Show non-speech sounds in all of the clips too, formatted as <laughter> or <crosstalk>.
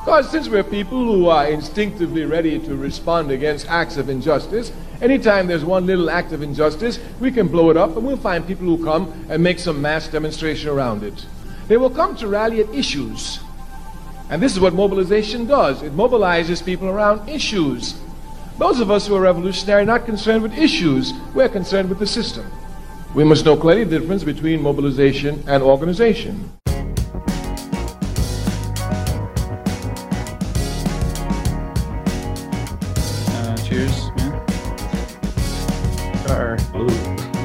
Because since we're people who are instinctively ready to respond against acts of injustice, anytime there's one little act of injustice, we can blow it up and we'll find people who come and make some mass demonstration around it. They will come to rally at issues. And this is what mobilization does it mobilizes people around issues. Those of us who are revolutionary are not concerned with issues, we're concerned with the system. We must know clearly the difference between mobilization and organization.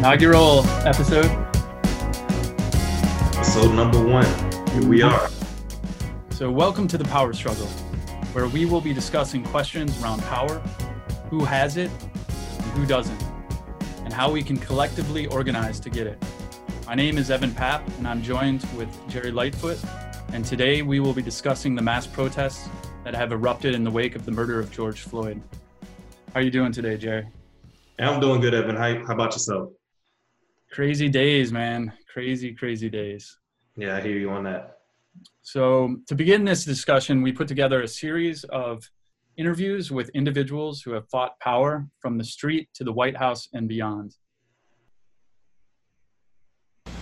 Inaugural episode. Episode number one. Here we are. So, welcome to the power struggle, where we will be discussing questions around power, who has it, and who doesn't, and how we can collectively organize to get it. My name is Evan Papp, and I'm joined with Jerry Lightfoot. And today we will be discussing the mass protests that have erupted in the wake of the murder of George Floyd. How are you doing today, Jerry? I'm doing good, Evan. How, how about yourself? Crazy days, man. Crazy, crazy days. Yeah, I hear you on that. So, to begin this discussion, we put together a series of interviews with individuals who have fought power from the street to the White House and beyond.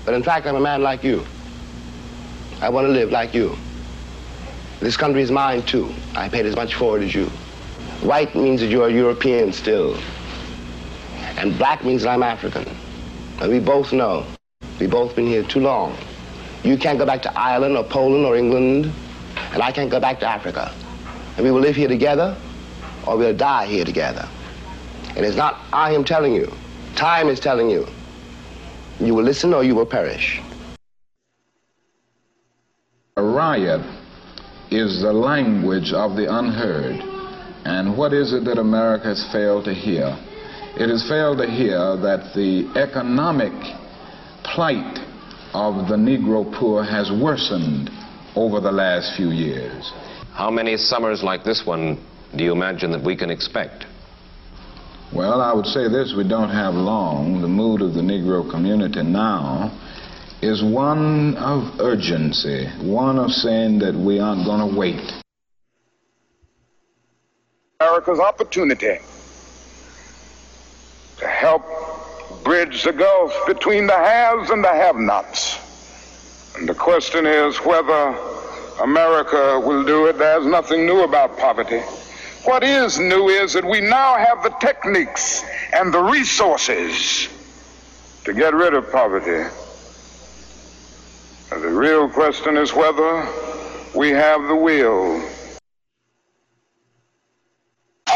But in fact, I'm a man like you. I want to live like you. This country is mine too. I paid as much for it as you. White means that you are European still. And black means that I'm African. And we both know, we've both been here too long. You can't go back to Ireland or Poland or England, and I can't go back to Africa. And we will live here together, or we'll die here together. And it's not I am telling you. Time is telling you. You will listen or you will perish. A riot is the language of the unheard. And what is it that America has failed to hear? It has failed to hear that the economic plight of the Negro poor has worsened over the last few years. How many summers like this one do you imagine that we can expect? Well, I would say this we don't have long. The mood of the Negro community now is one of urgency, one of saying that we aren't going to wait. America's opportunity to help bridge the gulf between the haves and the have-nots. And the question is whether America will do it. There's nothing new about poverty. What is new is that we now have the techniques and the resources to get rid of poverty. And the real question is whether we have the will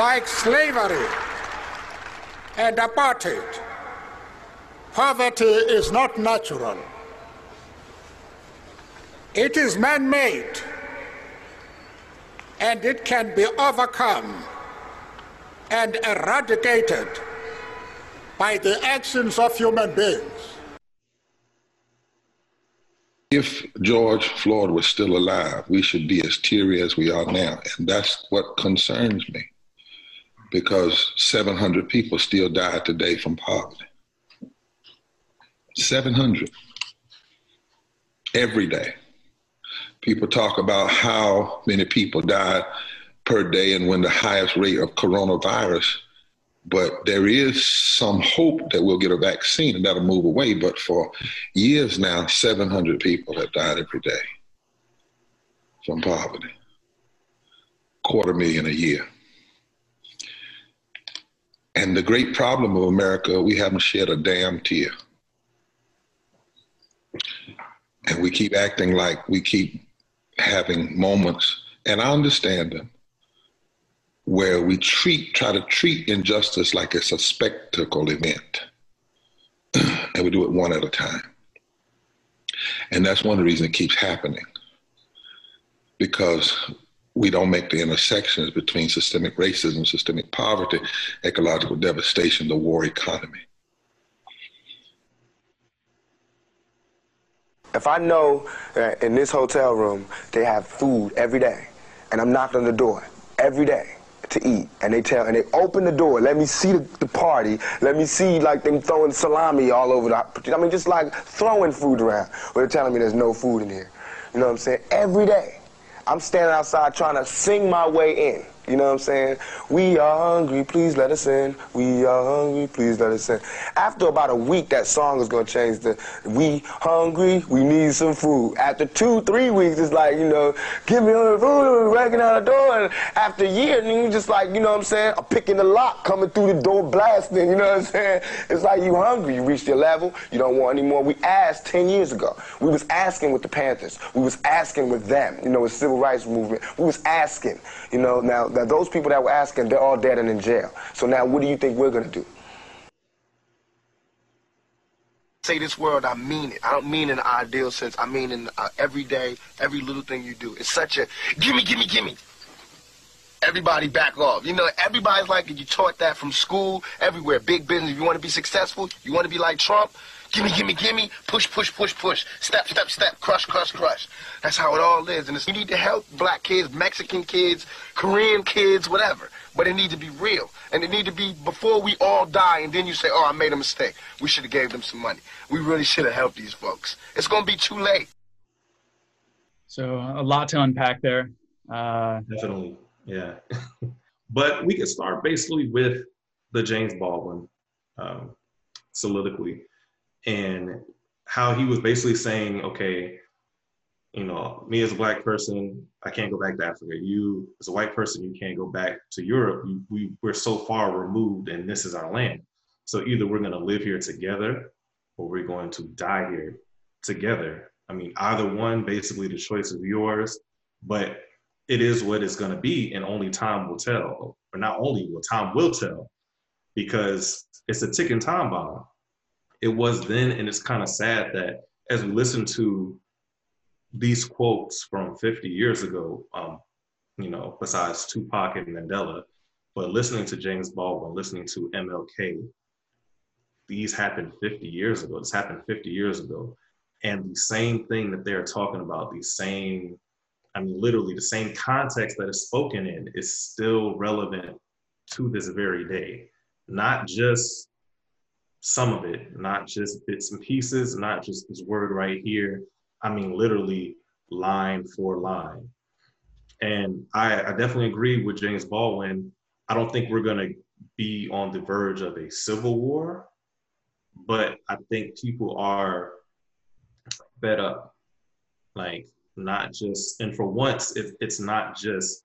Like slavery and apartheid, poverty is not natural. It is man made and it can be overcome and eradicated by the actions of human beings. If George Floyd was still alive, we should be as teary as we are now. And that's what concerns me because 700 people still die today from poverty. 700 every day. People talk about how many people die per day and when the highest rate of coronavirus But there is some hope that we'll get a vaccine and that'll move away. But for years now, 700 people have died every day from poverty, quarter million a year. And the great problem of America, we haven't shed a damn tear. And we keep acting like we keep having moments, and I understand them, where we treat, try to treat injustice like it's a spectacle event. <clears throat> and we do it one at a time. And that's one of the reasons it keeps happening. Because we don't make the intersections between systemic racism, systemic poverty, ecological devastation, the war economy. If I know that in this hotel room they have food every day, and I'm knocking on the door every day to eat, and they tell and they open the door, let me see the, the party, let me see like them throwing salami all over the, I mean just like throwing food around, but they're telling me there's no food in here. You know what I'm saying? Every day, I'm standing outside trying to sing my way in. You know what I'm saying? We are hungry, please let us in. We are hungry, please let us in. After about a week, that song is gonna change the we hungry, we need some food. After two, three weeks, it's like, you know, give me all the food, breaking out the door. And after a year, then you just like, you know what I'm saying? I'm picking the lock, coming through the door, blasting, you know what I'm saying? It's like you hungry, you reached your level, you don't want any more. We asked 10 years ago. We was asking with the Panthers. We was asking with them, you know, with civil rights movement. We was asking, you know, now now, those people that were asking, they're all dead and in jail. So now, what do you think we're going to do? Say this word, I mean it. I don't mean in an ideal sense. I mean in uh, every day, every little thing you do. It's such a gimme, gimme, gimme. Everybody back off. You know, everybody's like, you taught that from school, everywhere. Big business. If you want to be successful, you want to be like Trump, Gimme, gimme, gimme. Push, push, push, push. Step, step, step. Crush, crush, crush. That's how it all is. And you need to help black kids, Mexican kids, Korean kids, whatever. But it needs to be real. And it need to be before we all die and then you say, oh, I made a mistake. We should have gave them some money. We really should have helped these folks. It's going to be too late. So a lot to unpack there. Uh, Definitely. Yeah. <laughs> but we can start basically with the James Baldwin um, soliloquy and how he was basically saying, okay, you know, me as a black person, I can't go back to Africa. You, as a white person, you can't go back to Europe. We, we, we're so far removed, and this is our land. So either we're going to live here together, or we're going to die here together. I mean, either one, basically, the choice is yours. But it is what it's going to be, and only time will tell. Or not only will time will tell, because it's a ticking time bomb it was then, and it's kind of sad that as we listen to these quotes from 50 years ago, um, you know, besides Tupac and Mandela, but listening to James Baldwin, listening to MLK, these happened 50 years ago. This happened 50 years ago. And the same thing that they're talking about, the same, I mean, literally the same context that is spoken in is still relevant to this very day. Not just some of it, not just bits and pieces, not just this word right here. I mean, literally line for line. And I, I definitely agree with James Baldwin. I don't think we're going to be on the verge of a civil war, but I think people are fed up. Like, not just, and for once, it, it's not just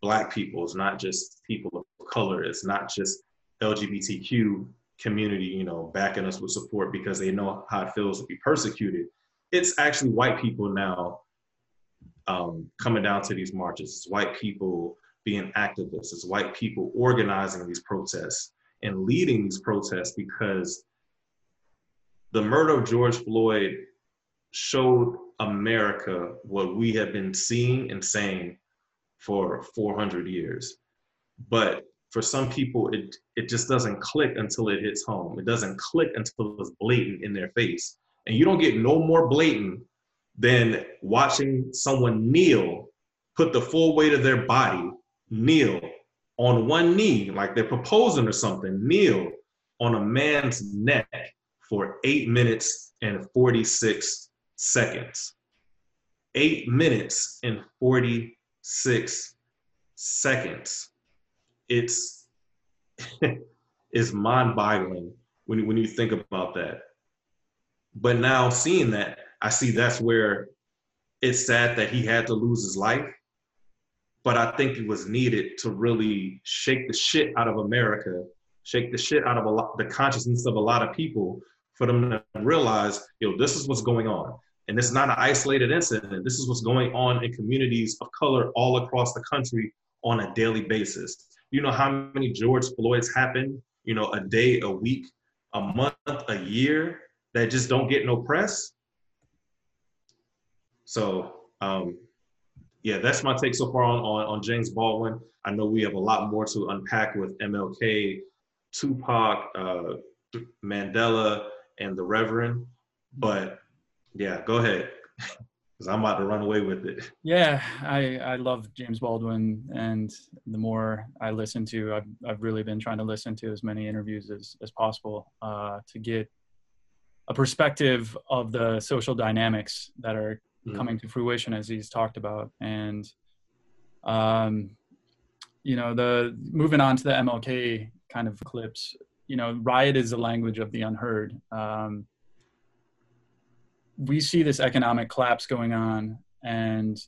Black people, it's not just people of color, it's not just LGBTQ community, you know, backing us with support because they know how it feels to be persecuted. It's actually white people now um, coming down to these marches. It's white people being activists. It's white people organizing these protests and leading these protests because the murder of George Floyd showed America what we have been seeing and saying for 400 years. But for some people, it it just doesn't click until it hits home. It doesn't click until it's blatant in their face. And you don't get no more blatant than watching someone kneel, put the full weight of their body, kneel on one knee, like they're proposing or something, kneel on a man's neck for eight minutes and 46 seconds. Eight minutes and 46 seconds it's <laughs> is mind-boggling when when you think about that. But now seeing that, I see that's where it's sad that he had to lose his life. But I think it was needed to really shake the shit out of America, shake the shit out of a lot, the consciousness of a lot of people for them to realize, yo, this is what's going on. And it's not an isolated incident. This is what's going on in communities of color all across the country on a daily basis. You know how many George Floyds happen, you know, a day, a week, a month, a year that just don't get no press? So, um, yeah, that's my take so far on, on, on James Baldwin. I know we have a lot more to unpack with MLK, Tupac, uh, Mandela, and the Reverend. But yeah, go ahead. <laughs> Because I'm about to run away with it. <laughs> Yeah, I, I love James Baldwin. And the more I listen to, I've, I've really been trying to listen to as many interviews as, as possible uh, to get a perspective of the social dynamics that are mm-hmm. coming to fruition as he's talked about. And, um, you know, the moving on to the MLK kind of clips, you know, riot is the language of the unheard. Um, we see this economic collapse going on and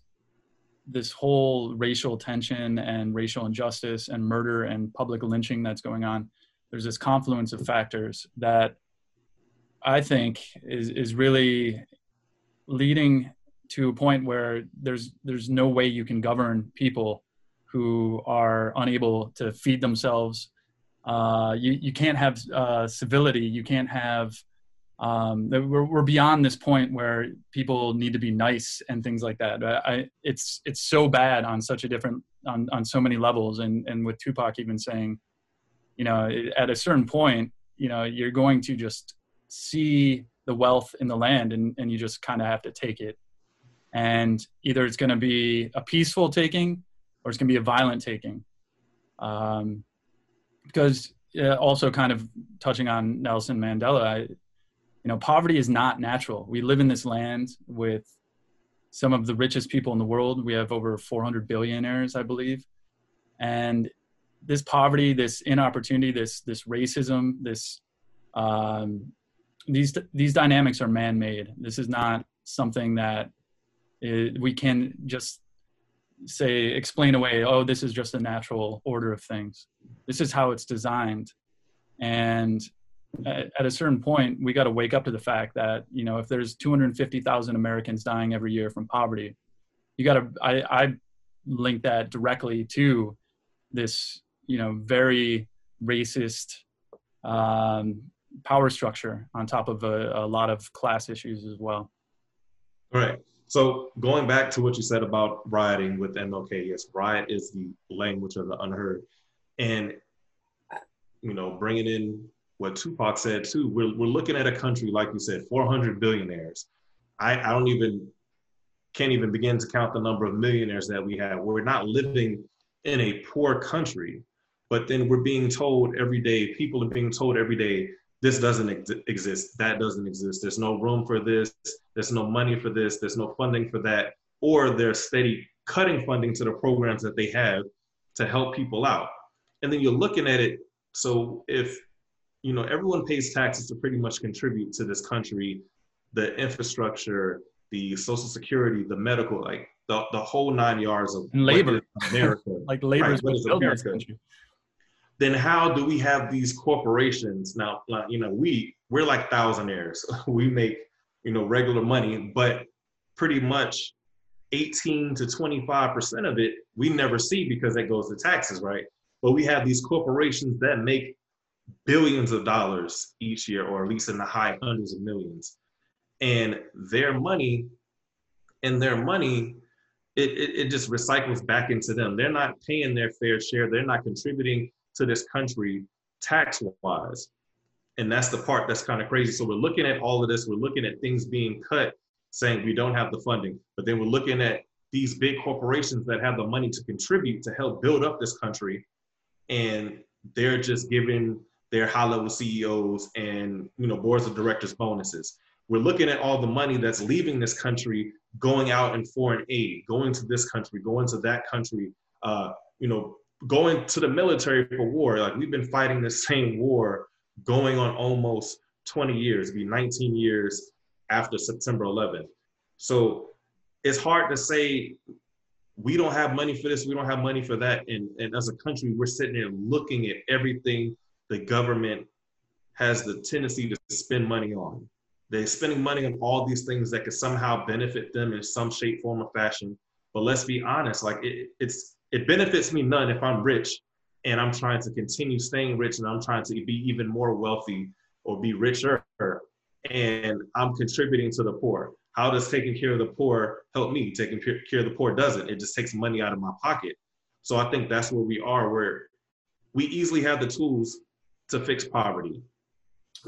this whole racial tension and racial injustice and murder and public lynching that's going on there's this confluence of factors that i think is is really leading to a point where there's there's no way you can govern people who are unable to feed themselves. Uh, you, you can't have uh, civility. You can't have um, we're, we're beyond this point where people need to be nice and things like that. I, it's it's so bad on such a different on on so many levels, and and with Tupac even saying, you know, at a certain point, you know, you're going to just see the wealth in the land, and and you just kind of have to take it, and either it's going to be a peaceful taking or it's going to be a violent taking, um, because uh, also kind of touching on Nelson Mandela. I, you know poverty is not natural. We live in this land with some of the richest people in the world. We have over 400 billionaires i believe. And this poverty this inopportunity this this racism this um, these these dynamics are man-made. This is not something that it, we can just say explain away oh this is just a natural order of things. This is how it's designed. And at, a certain point, we got to wake up to the fact that you know if there's 250,000 Americans dying every year from poverty, you got to. I, I link that directly to this you know very racist um, power structure on top of a, a lot of class issues as well. All right. So going back to what you said about rioting with MLK, yes, riot is the language of the unheard, and you know bringing in what Tupac said too. We're, we're looking at a country, like you said, 400 billionaires. I, I don't even, can't even begin to count the number of millionaires that we have. We're not living in a poor country, but then we're being told every day, people are being told every day, this doesn't ex- exist, that doesn't exist, there's no room for this, there's no money for this, there's no funding for that, or they're steady cutting funding to the programs that they have to help people out. And then you're looking at it, so if you know, everyone pays taxes to pretty much contribute to this country, the infrastructure, the social security, the medical, like the, the whole nine yards of labor, America, <laughs> like labor right, is America. Then how do we have these corporations now? Like, you know, we we're like thousandaires. <laughs> we make you know regular money, but pretty much 18 to 25 percent of it we never see because that goes to taxes, right? But we have these corporations that make billions of dollars each year, or at least in the high hundreds of millions. And their money, and their money, it, it, it just recycles back into them. They're not paying their fair share. They're not contributing to this country tax wise. And that's the part that's kind of crazy. So we're looking at all of this, we're looking at things being cut, saying we don't have the funding, but then we're looking at these big corporations that have the money to contribute to help build up this country. And they're just giving their high level CEOs and you know boards of directors bonuses. We're looking at all the money that's leaving this country, going out in foreign aid, going to this country, going to that country, uh, you know, going to the military for war. Like we've been fighting the <laughs> same war going on almost 20 years, be 19 years after September 11th. So it's hard to say we don't have money for this, we don't have money for that. And, and as a country, we're sitting there looking at everything the government has the tendency to spend money on. They're spending money on all these things that could somehow benefit them in some shape, form, or fashion. But let's be honest, like it, it's it benefits me none if I'm rich and I'm trying to continue staying rich and I'm trying to be even more wealthy or be richer and I'm contributing to the poor. How does taking care of the poor help me? Taking care of the poor doesn't. It just takes money out of my pocket. So I think that's where we are, where we easily have the tools to fix poverty.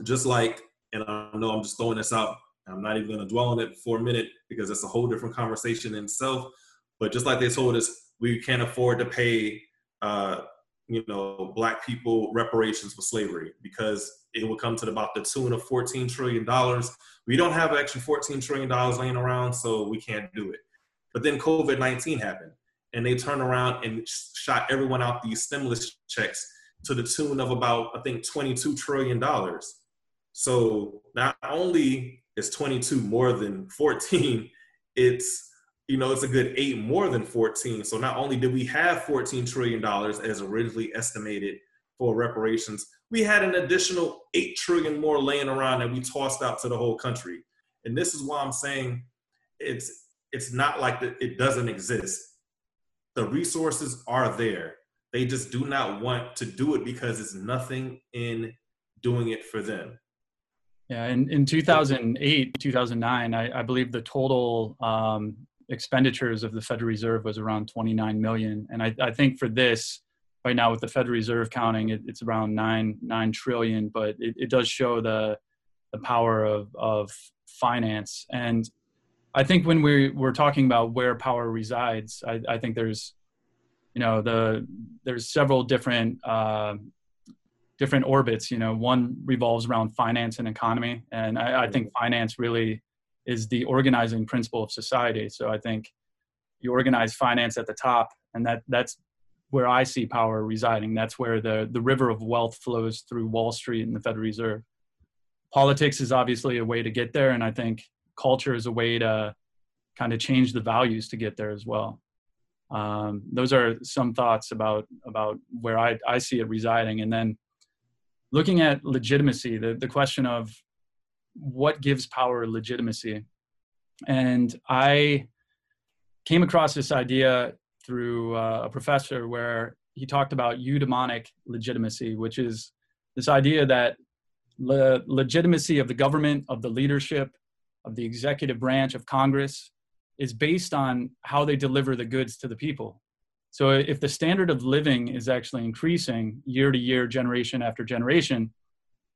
Just like, and I know I'm just throwing this out, I'm not even going to dwell on it for a minute because it's a whole different conversation in itself. But just like they told us, we can't afford to pay, uh, you know, black people reparations for slavery because it will come to about the tune of 14 trillion dollars. We don't have extra 14 trillion dollars laying around, so we can't do it. But then COVID-19 happened, and they turned around and shot everyone out these stimulus checks to the tune of about I think 22 trillion dollars. So not only is 22 more than 14, <laughs> it's you know, it's a good eight more than 14. So not only did we have 14 trillion dollars as originally estimated for reparations, we had an additional eight trillion more laying around that we tossed out to the whole country. And this is why I'm saying it's it's not like that it doesn't exist. The resources are there. They just do not want to do it because it's nothing in doing it for them. Yeah, in, in 2008, 2009, I, I believe the total um, expenditures of the Federal Reserve was around 29 million. And I, I think for this, right now with the Federal Reserve counting, it, it's around nine nine trillion. But it, it does show the the power of of finance. And I think when we we're talking about where power resides, I, I think there's you know the there's several different uh, different orbits. You know, one revolves around finance and economy, and I, I think finance really is the organizing principle of society. So I think you organize finance at the top, and that that's where I see power residing. That's where the the river of wealth flows through Wall Street and the Federal Reserve. Politics is obviously a way to get there, and I think culture is a way to kind of change the values to get there as well. Um, those are some thoughts about about where I, I see it residing, and then looking at legitimacy, the, the question of what gives power legitimacy. And I came across this idea through uh, a professor where he talked about eudaimonic legitimacy, which is this idea that the legitimacy of the government, of the leadership, of the executive branch of Congress is based on how they deliver the goods to the people. So if the standard of living is actually increasing year to year, generation after generation,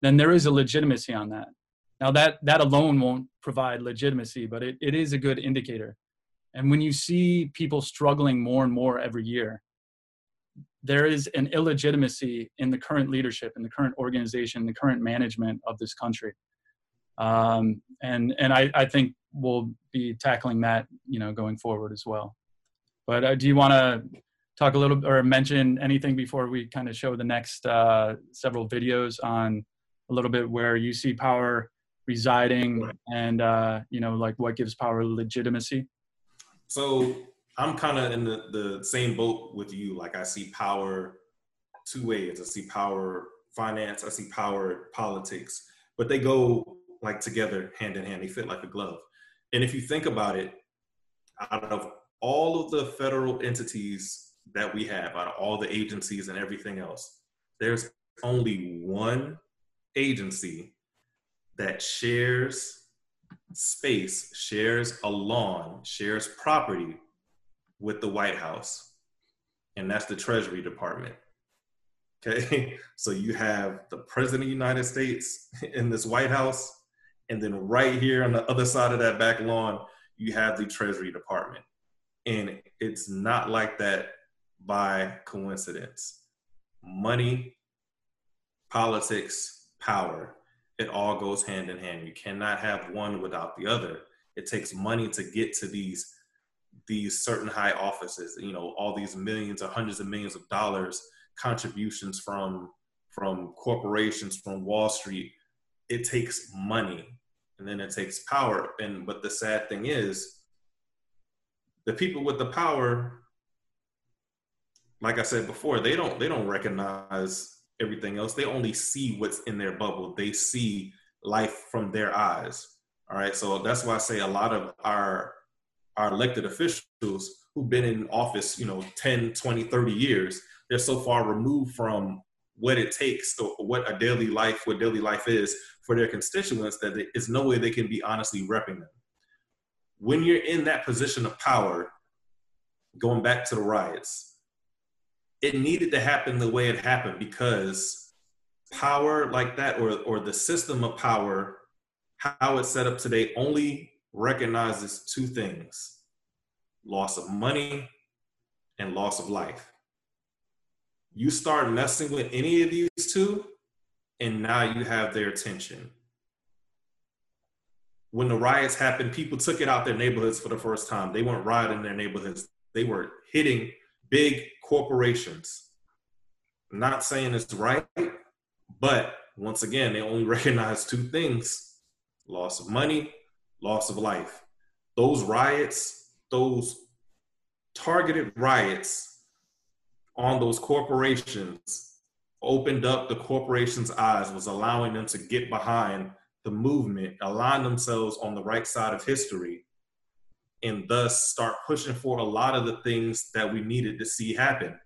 then there is a legitimacy on that. Now that that alone won't provide legitimacy, but it, it is a good indicator. And when you see people struggling more and more every year, there is an illegitimacy in the current leadership, in the current organization, the current management of this country. Um, and and I, I think we'll be tackling that, you know, going forward as well. But uh, do you want to talk a little or mention anything before we kind of show the next uh, several videos on a little bit where you see power residing and uh, you know like what gives power legitimacy? So i'm kind of in the, the same boat with you. Like i see power two ways. I see power finance i see power politics but they go like together hand in hand. They fit like a glove and if you think about it out of all of the federal entities that we have out of all the agencies and everything else there's only one agency that shares space, shares a lawn, shares property with the White House, and that's the Treasury Department. Okay, <laughs> so you have the President of the United States <laughs> in this White House, and then right here on the other side of that back lawn, you have the Treasury Department. And it's not like that by coincidence. Money, politics, power it all goes hand in hand. You cannot have one without the other. It takes money to get to these these certain high offices, you know, all these millions or hundreds of millions of dollars contributions from from corporations, from Wall Street, it takes money and then it takes power. And but the sad thing is, the people with the power, like I said before, they don't they don't recognize everything else. They only see what's in their bubble. They see life from their eyes. All right. So that's why I say a lot of our our elected officials who've been in office, you know, 10, 20, 30 years, they're so far removed from what it takes or what a daily life, what daily life is for their constituents that there's no way they can be honestly repping them. When you're in that position of power, going back to the riots, it needed to happen the way it happened because power like that or, or the system of power, how it's set up today, only recognizes two things loss of money and loss of life. You start messing with any of these two, and now you have their attention. When the riots happened, people took it out their neighborhoods for the first time. They weren't rioting their neighborhoods, they were hitting big corporations. I'm not saying it's right, but once again, they only <laughs> recognize two things loss of money, loss of life. Those riots, those targeted riots on those corporations opened up the corporations' eyes, was allowing them to get behind the movement, align themselves on the right side of history, and thus start pushing for a lot of the things that we needed to see happen.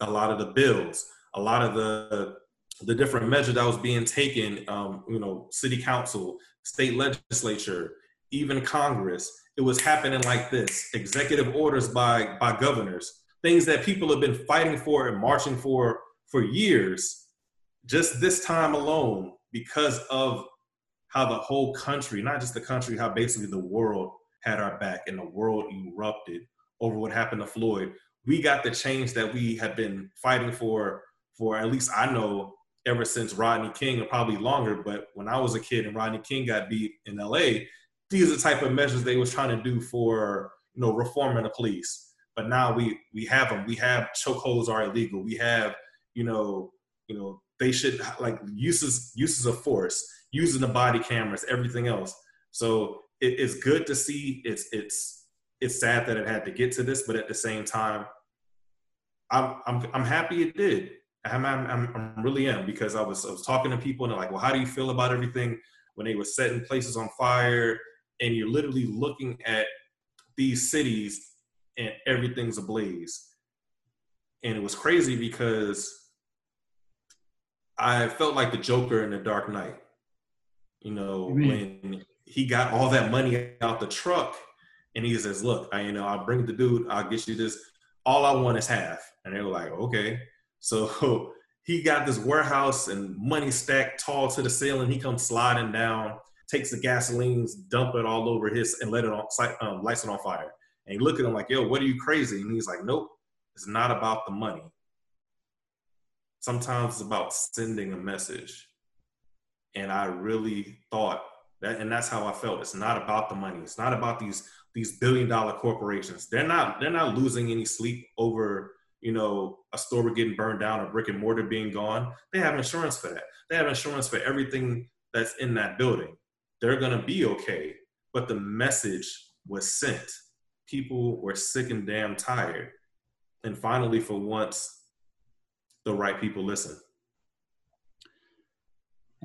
A lot of the bills, a lot of the the different measures that was being taken, um, you know, city council, state legislature, even Congress. It was happening like this: executive orders by by governors things that people have been fighting for and marching for for years, just this time alone, because of how the whole country, not just the country, how basically the world had our back and the world erupted over what happened to Floyd. We got the change that we have been fighting for, for at least I know ever since Rodney King, and probably longer. But when I was a kid and Rodney King got beat in LA, these are the type of measures they was trying to do for you know reforming the police, but now we we have them. We have chokeholds are illegal. We have you know you know they should like uses uses of force, using the body cameras, everything else. So it, it's good to see. It's it's it's sad that it had to get to this, but at the same time, I'm I'm I'm happy it did. I'm, I'm, I'm really am because I was I was talking to people and they're like, well, how do you feel about everything when they were setting places on fire? And you're literally looking at these cities and everything's ablaze. And it was crazy because I felt like the Joker in the Dark Knight. You know, mm-hmm. when he got all that money out the truck and he says, Look, I you know, I'll bring the dude, I'll get you this. All I want is half. And they were like, Okay. So <laughs> he got this warehouse and money stacked tall to the ceiling. He comes sliding down, takes the gasolines, dump it all over his, and let it on, um, lights it on fire. And he look at him like, yo, what are you crazy? And he's like, nope, it's not about the money. Sometimes it's about sending a message. And I really thought that, and that's how I felt. It's not about the money. It's not about these these billion dollar corporations. They're not they're not losing any sleep over you know a store getting burned down or brick and mortar being gone. They have insurance for that. They have insurance for everything that's in that building. They're gonna be okay. But the message was sent people were sick and damn tired. And finally, for once, the right people listen.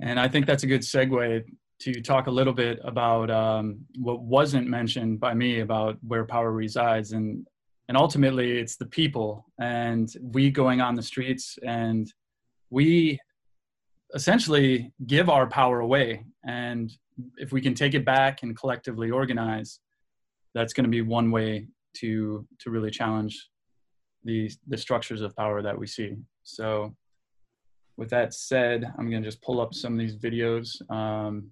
And I think that's a good segue to talk a little bit about um, what wasn't mentioned by me about where power resides. And, and ultimately, it's the people and we going on the streets and we essentially give our power away. And if we can take it back and collectively organize, that's going to be one way to to really challenge the the structures of power that we see. So with that said, I'm going to just pull up some of these videos. Um,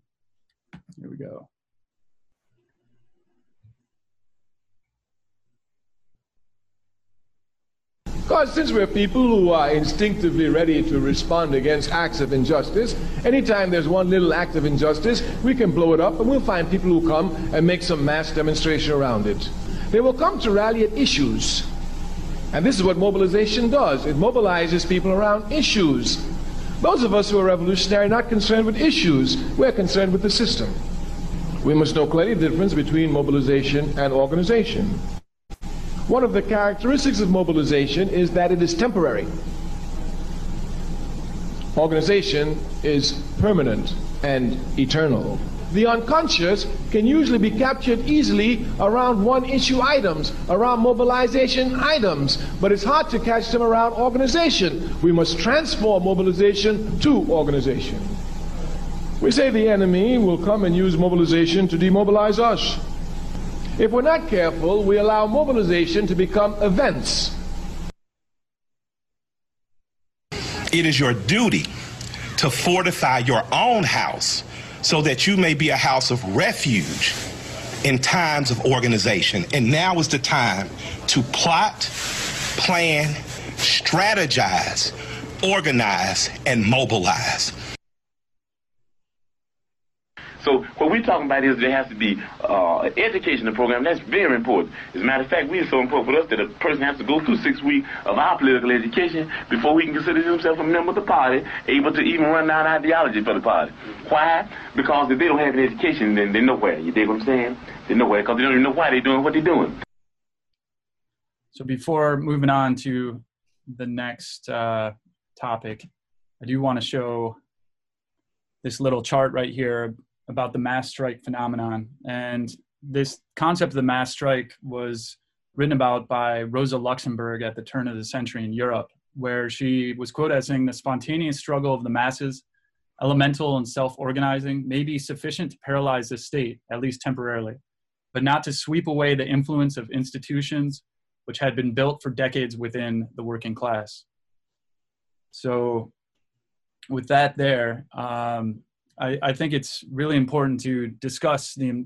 here we go. Because since we're people who are instinctively ready to respond against acts of injustice, anytime there's one little act of injustice, we can blow it up and we'll find people who come and make some mass demonstration around it. They will come to rally at issues. And this is what mobilization does. It mobilizes people around issues. Those of us who are revolutionary are not concerned with issues. We're concerned with the system. We must know clearly the difference between mobilization and organization. One of the characteristics of mobilization is that it is temporary. Organization is permanent and eternal. The unconscious can usually be captured easily around one issue items, around mobilization items, but it's hard to catch them around organization. We must transform mobilization to organization. We say the enemy will come and use mobilization to demobilize us. If we're not careful, we allow mobilization to become events. It is your duty to fortify your own house so that you may be a house of refuge in times of organization. And now is the time to plot, plan, strategize, organize, and mobilize. So what we're talking about is there has to be uh, an educational program. That's very important. As a matter of fact, we are so important for us that a person has to go through six weeks of our political education before he can consider himself a member of the party, able to even run down ideology for the party. Why? Because if they don't have an education, then they're nowhere. You dig what I'm saying? They're nowhere because they don't even know why they're doing what they're doing. So before moving on to the next uh, topic, I do want to show this little chart right here about the mass strike phenomenon. And this concept of the mass strike was written about by Rosa Luxemburg at the turn of the century in Europe, where she was quoted as saying the spontaneous struggle of the masses, elemental and self organizing, may be sufficient to paralyze the state, at least temporarily, but not to sweep away the influence of institutions which had been built for decades within the working class. So, with that, there, um, I, I think it's really important to discuss the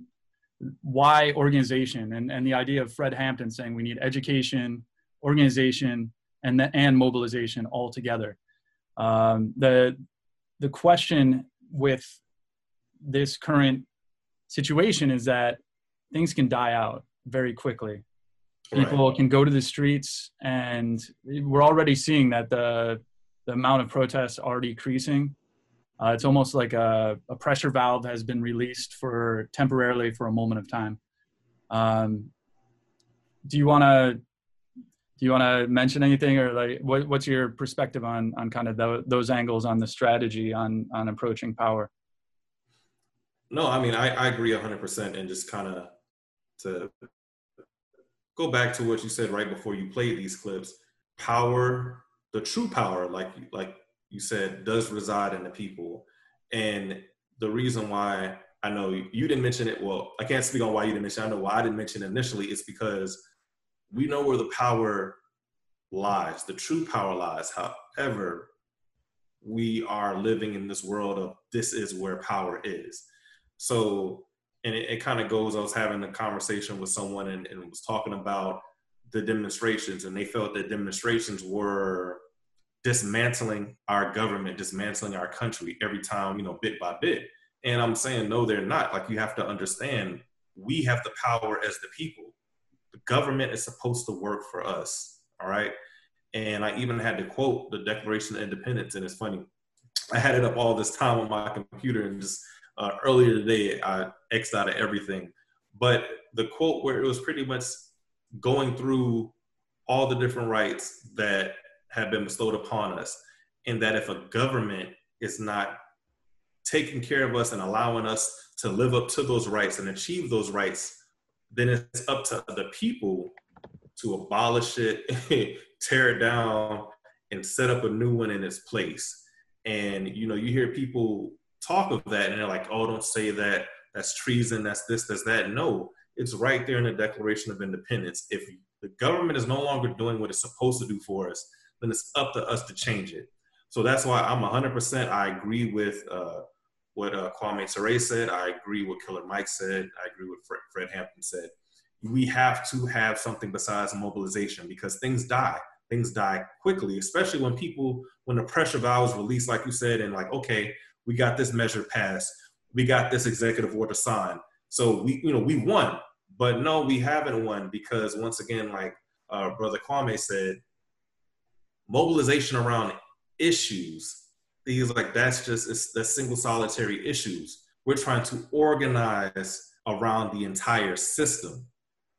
why organization and, and the idea of Fred Hampton saying we need education, organization, and the, and mobilization all together. Um, the the question with this current situation is that things can die out very quickly. People right. can go to the streets, and we're already seeing that the the amount of protests are decreasing. Uh, it's almost like a, a, pressure valve has been released for temporarily for a moment of time. Um, do you want to do you want to mention anything or like what, what's your perspective on on kind of the, those angles on the strategy on on approaching power? No, I mean I, I agree 100% and just kind of to go back to what you said right before you played these clips. Power, the true power, like like you said does reside in the people. And the reason why I know you didn't mention it, well, I can't speak on why you didn't mention it. I know why I didn't mention it initially. It's because we know where the power lies, the true power lies. However, we are living in this world of this is where power is. So, and it, it kind of goes, I was having a conversation with someone and, and was talking about the demonstrations, and they felt that demonstrations were dismantling our government, dismantling our country every time, you know, bit by bit. And I'm saying, no, they're not. Like, you have to understand, we have the power as the people. The government is supposed to work for us. All right. And I even had to quote the Declaration of Independence. And it's funny, I had it up all this time on my computer and just uh, earlier today, I X'd out of everything. But the quote where it was pretty much going through all the different rights that have been bestowed upon us. And that if a government is not taking care of us and allowing us to live up to those rights and achieve those rights, then it's up to the people to abolish it, <laughs> tear it down, and set up a new one in its place. And you know, you hear people talk of that and they're like, oh, don't say that. That's treason. That's this, that's that. No, it's right there in the Declaration of Independence. If the government is no longer doing what it's supposed to do for us, then it's up to us to change it. So that's why I'm 100%. I agree with uh, what uh, Kwame Ture said. I agree with Killer Mike said. I agree with Fred, Fred Hampton said. We have to have something besides mobilization because things die. Things die quickly, especially when people, when the pressure valve is released, like you said, and like, okay, we got this measure passed, we got this executive order signed. So we, you know, we won, But no, we haven't won because once again, like uh, Brother Kwame said, mobilization around issues, things like that's just it's the single solitary issues. We're trying to organize around the entire system.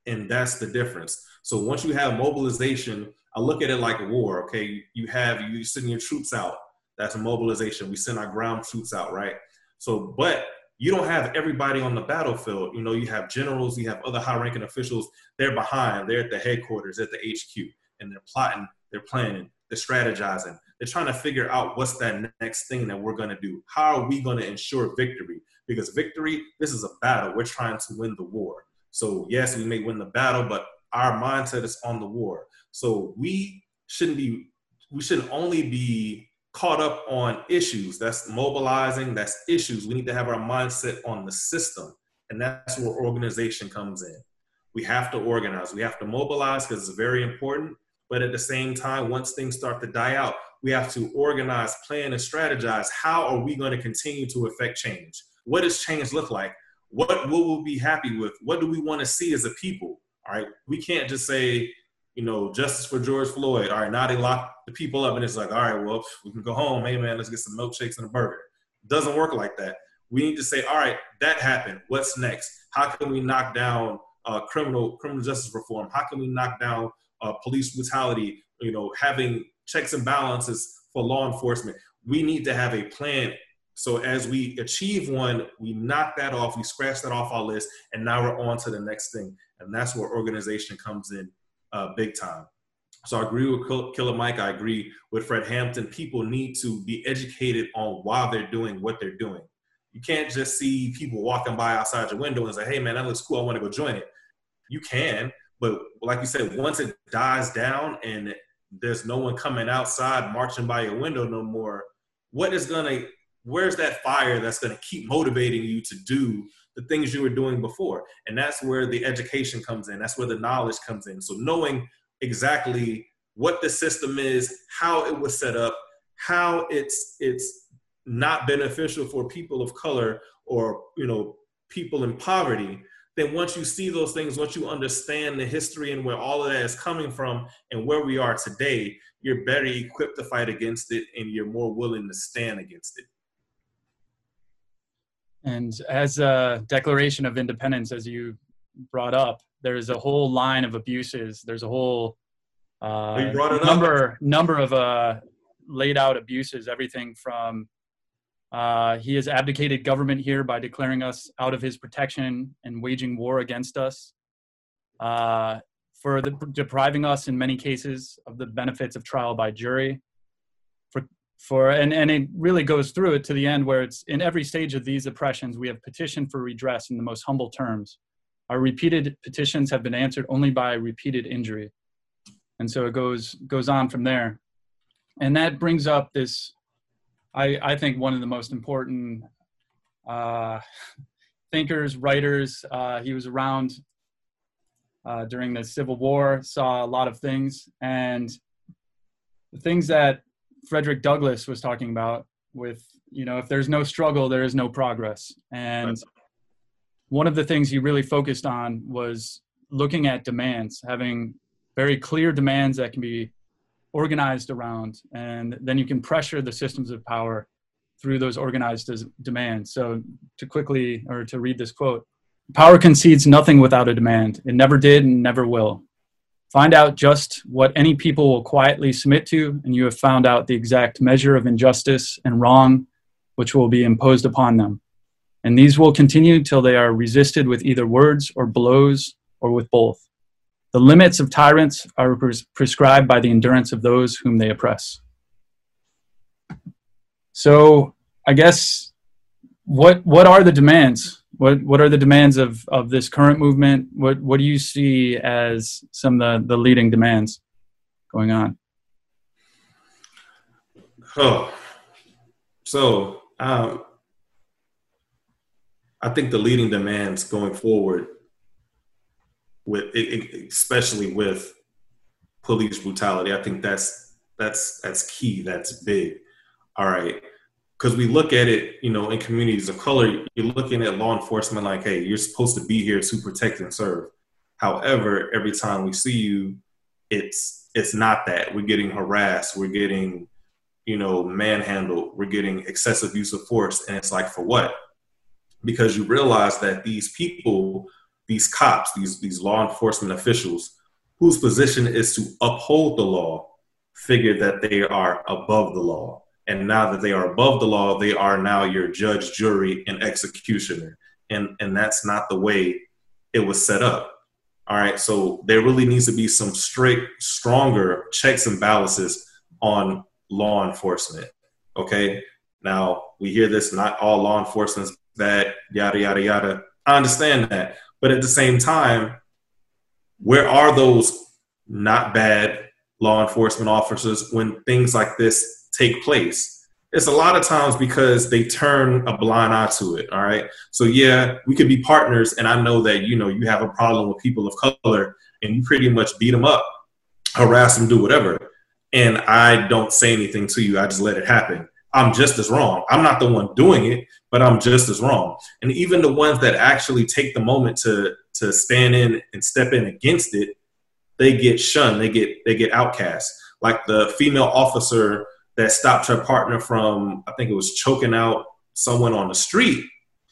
And that's the difference. So once you have mobilization, I look at it like a war. Okay, you have you send your troops out. That's a mobilization. We send our ground troops out, right? So, but you don't have everybody on the battlefield. You know, you have generals, you have other high-ranking officials. They're behind. They're at the headquarters, at the HQ, and they're plotting, they're planning, they're strategizing. They're trying to figure out what's that next thing that we're going to do. How are we going to ensure victory? Because victory, this is a battle. We're trying to win the war. So yes, we may win the battle, but our mindset is on the war. So we shouldn't be. We shouldn't only be caught up on issues. That's mobilizing, that's issues. We need to have our mindset on the system. And that's where organization comes in. We have to organize, we have to mobilize because it's very important. But at the same time, once things start to die out, we have to organize, plan, and strategize. How are we going to continue to affect change? What does change look like? What will we be happy with? What do we want to see as a people? All right. We can't just say, you know, justice for George Floyd. All right, now they lock the people up, and it's like, all right, well, we can go home. Hey, man, let's get some milkshakes and a burger. Doesn't work like that. We need to say, all right, that happened. What's next? How can we knock down uh, criminal criminal justice reform? How can we knock down uh, police brutality? You know, having checks and balances for law enforcement. We need to have a plan. So as we achieve one, we knock that off, we scratch that off our list, and now we're on to the next thing. And that's where organization comes in uh, big time. So I agree with Killer Mike. I agree with Fred Hampton. People need to be educated on why they're doing what they're doing. You can't just see people walking by outside your window and say, hey, man, that looks cool. I want to go join it. You can, but like you said, once it dies down and there's no one coming outside marching by your window no more, what is to, where's that fire that's to keep motivating you to do the things you were doing before. And that's where the education comes in. That's where the knowledge comes in. So knowing exactly what the system is, how it was set up, how it's it's not beneficial for people of color or you know people in poverty then once you see those things once you understand the history and where all of that is coming from and where we are today you're better equipped to fight against it and you're more willing to stand against it and as a Declaration of Independence, as you brought up, there's a whole line of abuses. There's a whole uh, number number of uh, laid out abuses. Everything from uh, he has abdicated government here by declaring us out of his protection and waging war against us, uh, for the, depriving us in many cases of the benefits of trial by jury, for and, and it really goes through it to the end where it's in every stage of these oppressions we have petitioned for redress in the most humble terms. Our repeated petitions have been answered only by repeated injury. And so it goes goes on from there. And that brings up this i i think one of the most important uh, thinkers writers uh, he was around uh, during the civil war saw a lot of things and the things that Frederick Douglass was talking about with, you know, if there's no struggle, there is no progress. And one of the things he really focused on was looking at demands, having very clear demands that can be organized around, and then you can pressure the systems of power through those organized demands. So, to quickly or to read this quote power concedes nothing without a demand, it never did and never will. Find out just what any people will quietly submit to, and you have found out the exact measure of injustice and wrong which will be imposed upon them. And these will continue till they are resisted with either words or blows or with both. The limits of tyrants are pres- prescribed by the endurance of those whom they oppress. So, I guess what what are the demands what what are the demands of of this current movement? What what do you see as some of the, the leading demands going on? Oh, so um, I think the leading demands going forward, with especially with police brutality, I think that's that's that's key. That's big. All right because we look at it, you know, in communities of color, you're looking at law enforcement like, hey, you're supposed to be here to protect and serve. However, every time we see you, it's it's not that. We're getting harassed. We're getting, you know, manhandled. We're getting excessive use of force. And it's like, for what? Because you realize that these people, these cops, these these law enforcement officials, whose position is to uphold the law, figure that they are above the law. And now that they are above the law, they are now your judge, jury, and executioner. And and that's not the way it was set up. All right. So there really needs to be some strict, stronger checks and balances on law enforcement. Okay. Now we hear this, not all law enforcement is bad, yada, yada, yada. I understand that. But at the same time, where are those not bad law enforcement officers when things like this take place? it's a lot of times because they turn a blind eye to it. All right. So yeah, we could be partners, and I know that you know you have a problem with people of color, and you pretty much beat them up, harass them, do whatever, and I don't say anything to you. I just let it happen. I'm just as wrong. I'm not the one doing it, but I'm just as wrong. And even the ones that actually take the moment to to stand in and step in against it, they get shunned. They get they get outcast. Like the female officer that stopped her partner from, I think it was choking out someone on the street.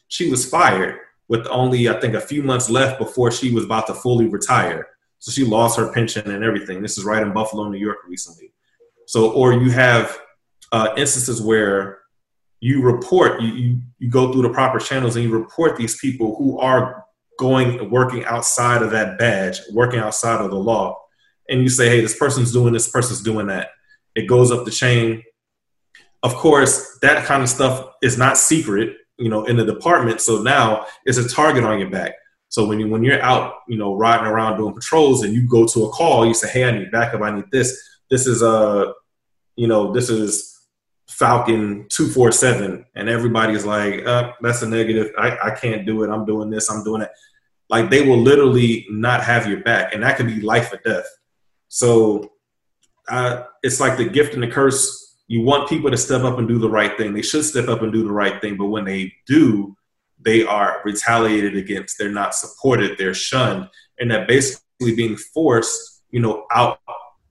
She was fired with only, I think, a few months left before she was about to fully retire. So she lost her pension and everything. This is right in Buffalo, New York recently. So, or you have uh, instances where you report, you, you, you go through the proper channels and you report these people who are going, working outside of that badge, working outside of the law. And you say, hey, this person's doing this, person's doing that it goes up the chain. Of course, that kind of stuff is not secret, you know, in the department. So now it's a target on your back. So when you when you're out, you know, riding around doing patrols and you go to a call, you say, "Hey, I need backup. I need this. This is a, you know, this is Falcon two four seven, and everybody's like, uh, "That's a negative. I, I can't do it. I'm doing this. I'm doing it." Like they will literally not have your back, and that could be life or death. So uh, it's like the gift and the curse. You want people to step up and do the right thing. They should step up and do the right thing, but when they do, they are retaliated against. They're not supported. They're shunned, and they're basically being forced, you know, out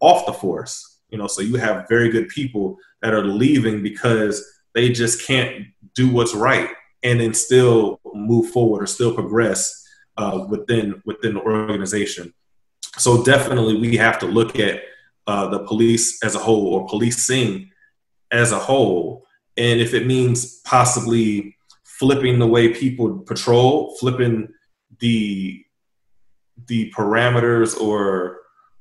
off the force. You know, so you have very good people that are leaving because they just can't do what's right and then still move forward or still progress uh, within within the organization. So definitely, we have to look at uh, the police as a whole or policing as a whole. And if it means possibly flipping the way people patrol, flipping the the parameters or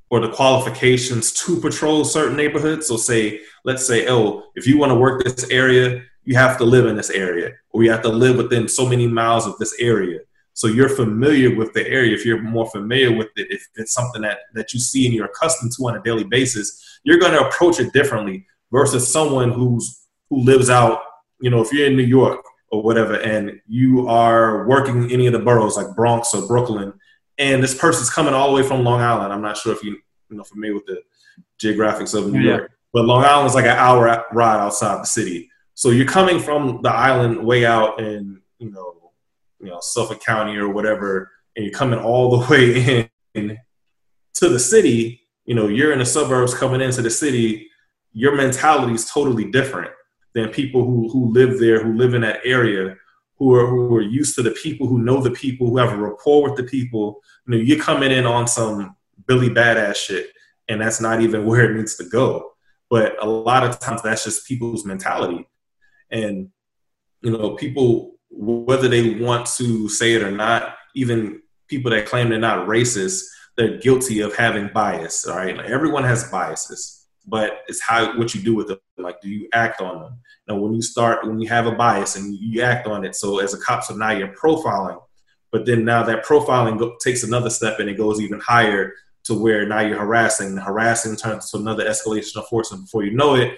or the qualifications to patrol certain neighborhoods. So say, let's say, oh, if you want to work this area, you have to live in this area, or you have to live within so many miles of this area. So you're familiar with the area. If you're more familiar with it, if it's something that, that you see and you're accustomed to on a daily basis, you're going to approach it differently versus someone who's who lives out, you know, if you're in New York or whatever, and you are working any of the boroughs like Bronx or Brooklyn, and this person's coming all the way from Long Island. I'm not sure if you you know familiar with the geographics of New yeah. York, but Long Island is like an hour ride outside the city. So you're coming from the island way out in you know you know Suffolk County or whatever, and you're coming all the <laughs> way in to the city, you know, you're in the suburbs coming into the city, your mentality is totally different than people who who live there, who live in that area, who are who are used to the people, who know the people, who have a rapport with the people. You know, you're coming in on some Billy badass shit, and that's not even <laughs> where it needs to go. But a lot of times that's just people's mentality. And you know, people whether they want to say it or not, even people that claim they're not racist, they're guilty of having bias. All right, like everyone has biases, but it's how what you do with them. Like, do you act on them? Now, when you start, when you have a bias and you act on it, so as a cop, so now you're profiling, but then now that profiling go, takes another step and it goes even higher to where now you're harassing. Harassing turns to another escalation of force, and before you know it,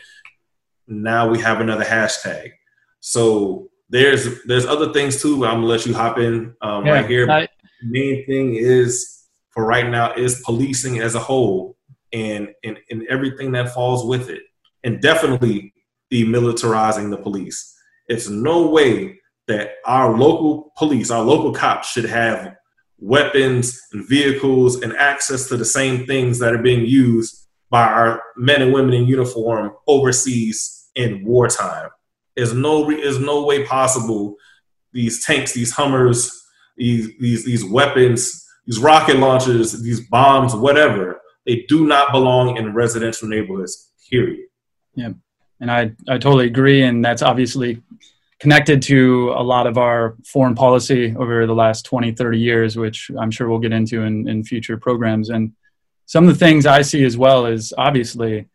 now we have another hashtag. So there's there's other things too. I'm gonna let you hop in um, yeah, right here. I, Main thing is for right now is policing as a whole and, and and everything that falls with it, and definitely demilitarizing the police. It's no way that our local police, our local cops, should have weapons and vehicles and access to the same things that are being used by our men and women in uniform overseas in wartime. There's no there's no way possible these tanks, these Hummers, these these these weapons, these rocket launchers, these bombs, whatever, they do not belong in residential neighborhoods. Period. Yeah, and I I totally agree, and that's obviously connected to a lot of our foreign policy over the last 20, 30 years, which I'm sure we'll get into in, in future programs. And some of the things I see as well is obviously,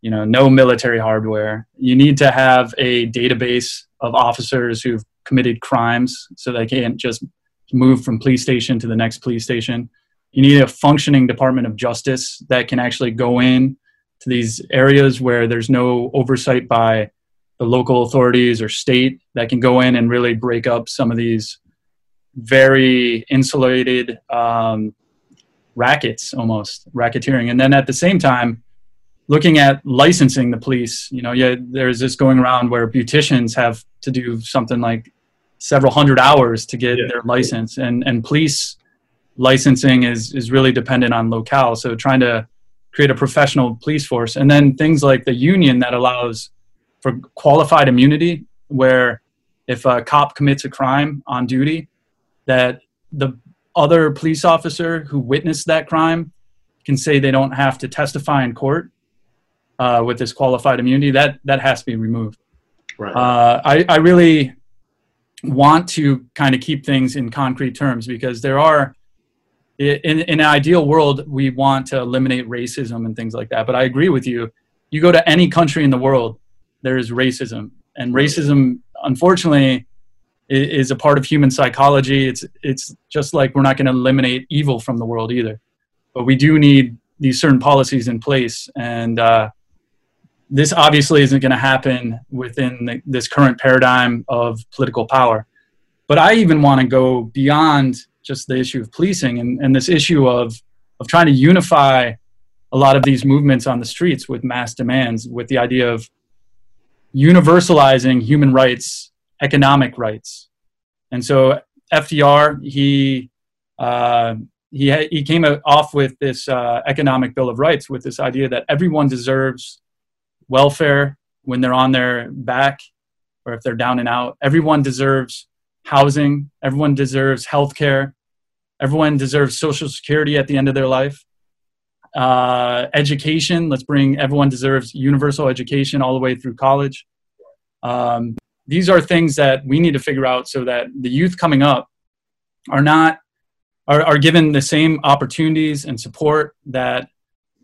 you know, no military hardware. You need to have a database of officers who've committed crimes so they can't just move from police station to the next police station. You need a functioning Department of Justice that can actually go in to these areas where there's no oversight by the local authorities or state that can go in and really break up some of these very insulated um, rackets almost racketeering and then at the same time looking at licensing the police you know yeah there's this going around where beauticians have to do something like several hundred hours to get yeah. their license and and police licensing is is really dependent on locale. So trying to create a professional police force. And then things like the union that allows for qualified immunity where if a cop commits a crime on duty that the other police officer who witnessed that crime can say they don't have to testify in court uh, with this qualified immunity. That that has to be removed. Right. Uh, I, I really want to kind of keep things in concrete terms because there are in, in an ideal world we want to eliminate racism and things like that. But i agree with you. You go to any country in the world there is racism, and racism, unfortunately, is a part of human psychology. It's it's just like we're not going to eliminate evil from the world either, but we do need these certain policies in place, and uh, this obviously isn't going to happen within the, this current paradigm of political power. But I even want to go beyond just the issue of policing and, and this issue of of trying to unify a lot of these movements on the streets with mass demands, with the idea of universalizing human rights, economic rights. And so FDR, he uh, he he came off with this uh, economic bill of rights with this idea that everyone deserves welfare when they're on their back or if they're down and out. Everyone deserves housing. Everyone deserves health care. Everyone deserves social security at the end of their life uh, education. Let's bring everyone deserves universal education all the way through college. Um, these are things that we need to figure out so that the youth coming up are not are, are given the same opportunities and support that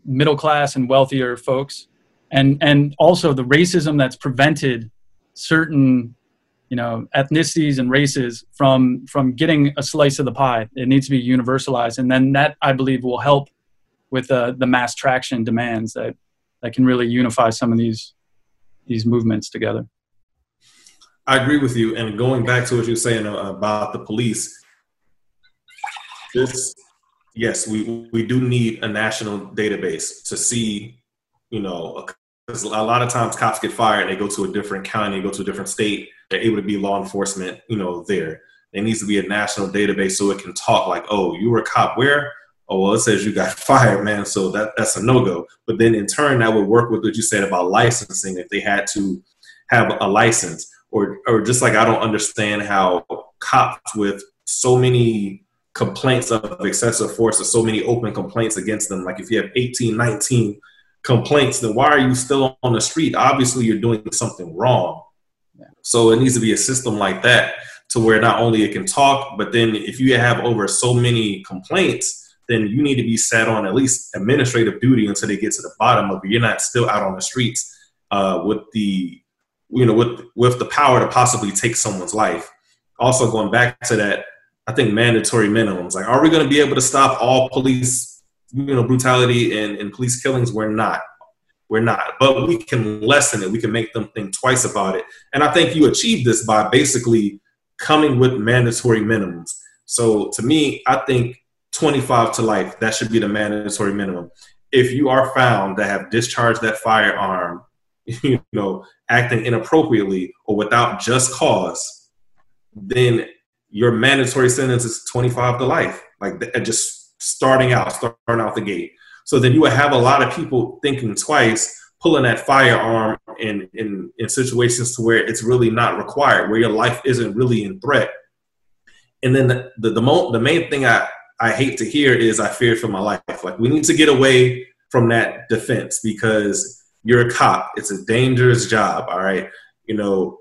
middle class and wealthier folks and and also the racism that's prevented certain you know ethnicities and races from from getting a slice of the pie it needs to be universalized and then that i believe will help with uh, the mass traction demands that that can really unify some of these these movements together. I agree with you. And going back to what you're saying about the police, this yes, we we do need a national database to see, you know, because a lot of times cops get fired, they go to a different county, go to a different state, they're able to be law enforcement, you know, there. There needs to be a national database so it can talk like, oh, you were a cop where? oh well it says you got <laughs> fired man. So that that's a no-go. But then in turn that would work with what you said about licensing if they had to have a license. Or or just like i don't understand how cops with so many complaints of excessive force or so many open complaints against them like if you have 18 19 complaints then why are you still on the street? Obviously you're doing something wrong so it needs to be a system like that to where not only it can talk but then if you have over so many complaints then you need to be sat on at least administrative duty until they get to the bottom of it. You're not still out on the streets uh, with the you know with with the power to possibly take someone's life. Also, going back to that, I think mandatory minimums. Like, are we going to be able to stop all police you know brutality and, and police killings? We're not. We're not, but we can lessen it. We can make them think twice about it. And I think you achieve this by basically coming with mandatory minimums. So to me, I think 25 to life. That should be the mandatory minimum. If you are found to have discharged that firearm, <laughs> you know, acting inappropriately or without just cause, then your mandatory sentence is 25 to life, like uh, just starting out, starting out the gate. So then you would have a lot of people thinking twice, pulling that firearm in, in, in situations to where it's really not required, where your life isn't really in threat. And then the, the, the, the main thing I, I hate to hear is I fear for my life. Like we need to get away from that defense because you're a cop. It's a dangerous job. All right. You know,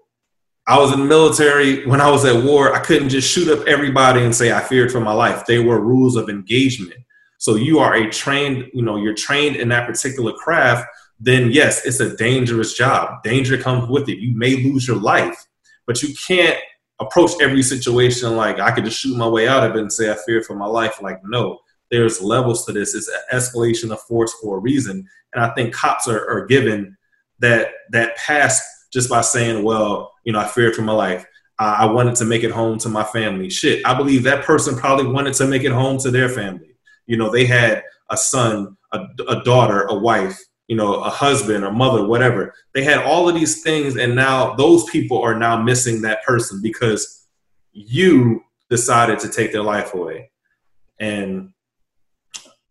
I was in the military when I was at war. I couldn't just shoot up everybody and say I feared for my life. They were rules of engagement. So you are a trained, you know, you're trained in that particular craft. Then yes, it's a dangerous job. Danger comes with it. You may lose your life, but you can't approach every situation like I could just shoot my way out of it and say I fear for my life. Like no, there's levels to this. It's an escalation of force for a reason, and I think cops are, are given that that pass just by saying, well, you know, I feared for my life. I, I wanted to make it home to my family. Shit, I believe that person probably wanted to make it home to their family. You know, they had a son, a, a daughter, a wife, you know, a husband a mother, whatever. They had all of these things, and now those people are now missing that person because you decided to take their life away. And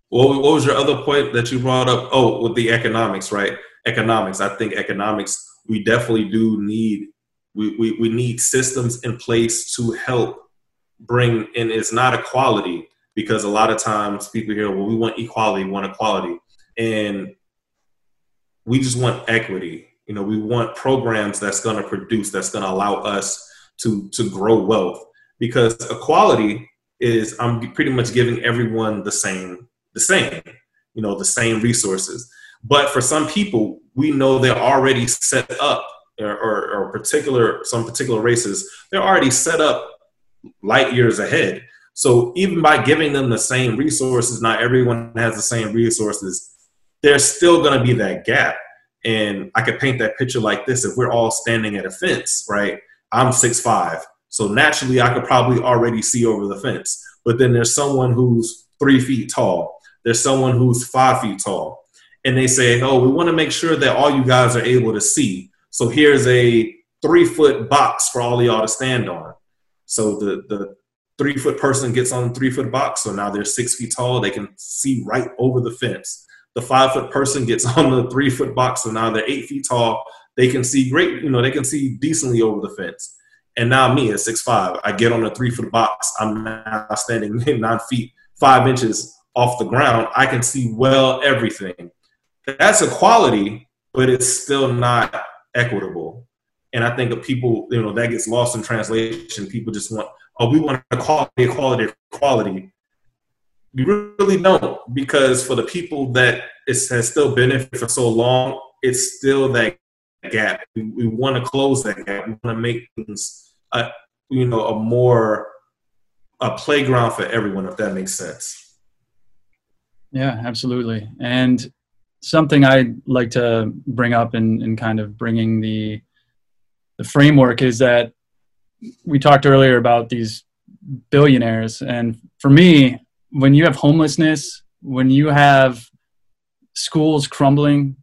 what, what was your other point that you brought up? Oh, with the economics, right? Economics. I think economics. We definitely do need. We, we, we need systems in place to help bring and it's not equality because a lot of times people hear well we want equality we want equality and we just want equity. You know, we want programs that's going to produce, that's going to allow us to to grow wealth. Because equality is I'm pretty much giving everyone the same, the same, you know, the same resources. But for some people, we know they're already set up, or, or, or particular some particular races, they're already set up light years ahead. So even by giving them the same resources, not everyone has the same resources there's still going to be that gap. And I could paint that picture like this: if we're all standing at a fence, right? I'm six five, so naturally I could probably already see over the fence. But then there's someone who's three feet tall. There's someone who's five feet tall, and they say, "Oh, we want to make sure that all you guys are able to see. So here's a three foot box for all of y'all to stand on." So the the three foot person gets on the three foot box. So now they're six feet tall. They can see right over the fence the five foot person gets <laughs> on the three foot box, so now they're eight feet tall. They can see great, you know, they can see decently over the fence. And now me at six five, I get on the three foot box. I'm now standing <laughs> nine feet five inches off the ground. I can see well everything. That's equality, but it's still not equitable. And I think of people, you know, that gets lost in translation. People just want, oh, we want equality, equality, equality. You really don't, because for the people that it has still been for so long, it's still that gap. We, we want to close that gap. We want to make things, a, you know, a more a playground for everyone, if that makes sense. Yeah, absolutely. And something I'd like to bring up in, in kind of bringing the the framework is that we talked earlier about these billionaires, and for me, when you have homelessness, when you have schools crumbling,